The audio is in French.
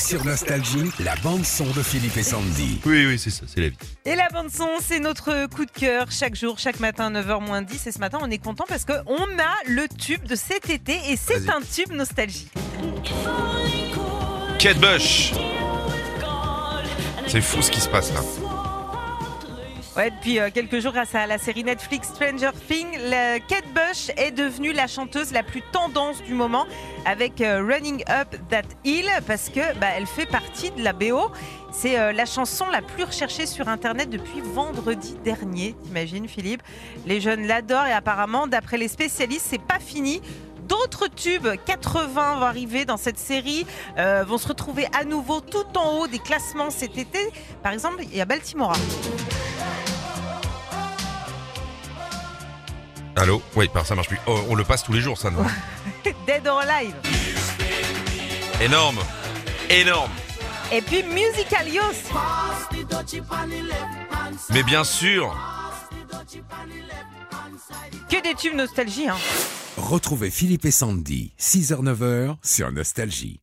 Sur Nostalgie, la bande-son de Philippe et Sandy. Oui, oui, c'est ça, c'est la vie. Et la bande son, c'est notre coup de cœur chaque jour, chaque matin 9h moins 10. Et ce matin, on est content parce qu'on a le tube de cet été et c'est un tube nostalgie. Kate Bush C'est fou ce qui se passe là. Ouais, depuis euh, quelques jours, grâce à la série Netflix Stranger Things, Kate Bush est devenue la chanteuse la plus tendance du moment avec euh, Running Up That Hill parce que bah, elle fait partie de la BO. C'est euh, la chanson la plus recherchée sur Internet depuis vendredi dernier. T'imagines, Philippe? Les jeunes l'adorent et apparemment, d'après les spécialistes, c'est pas fini. D'autres tubes 80 vont arriver dans cette série, vont se retrouver à nouveau tout en haut des classements cet été. Par exemple, il y a Baltimora. Allô Oui, par ça marche plus. Oh, on le passe tous les jours, ça, non Dead or Alive. Énorme Énorme Et puis Musicalios. Mais bien sûr Que des tubes nostalgie. Hein. Retrouvez Philippe et Sandy, 6h-9h sur Nostalgie.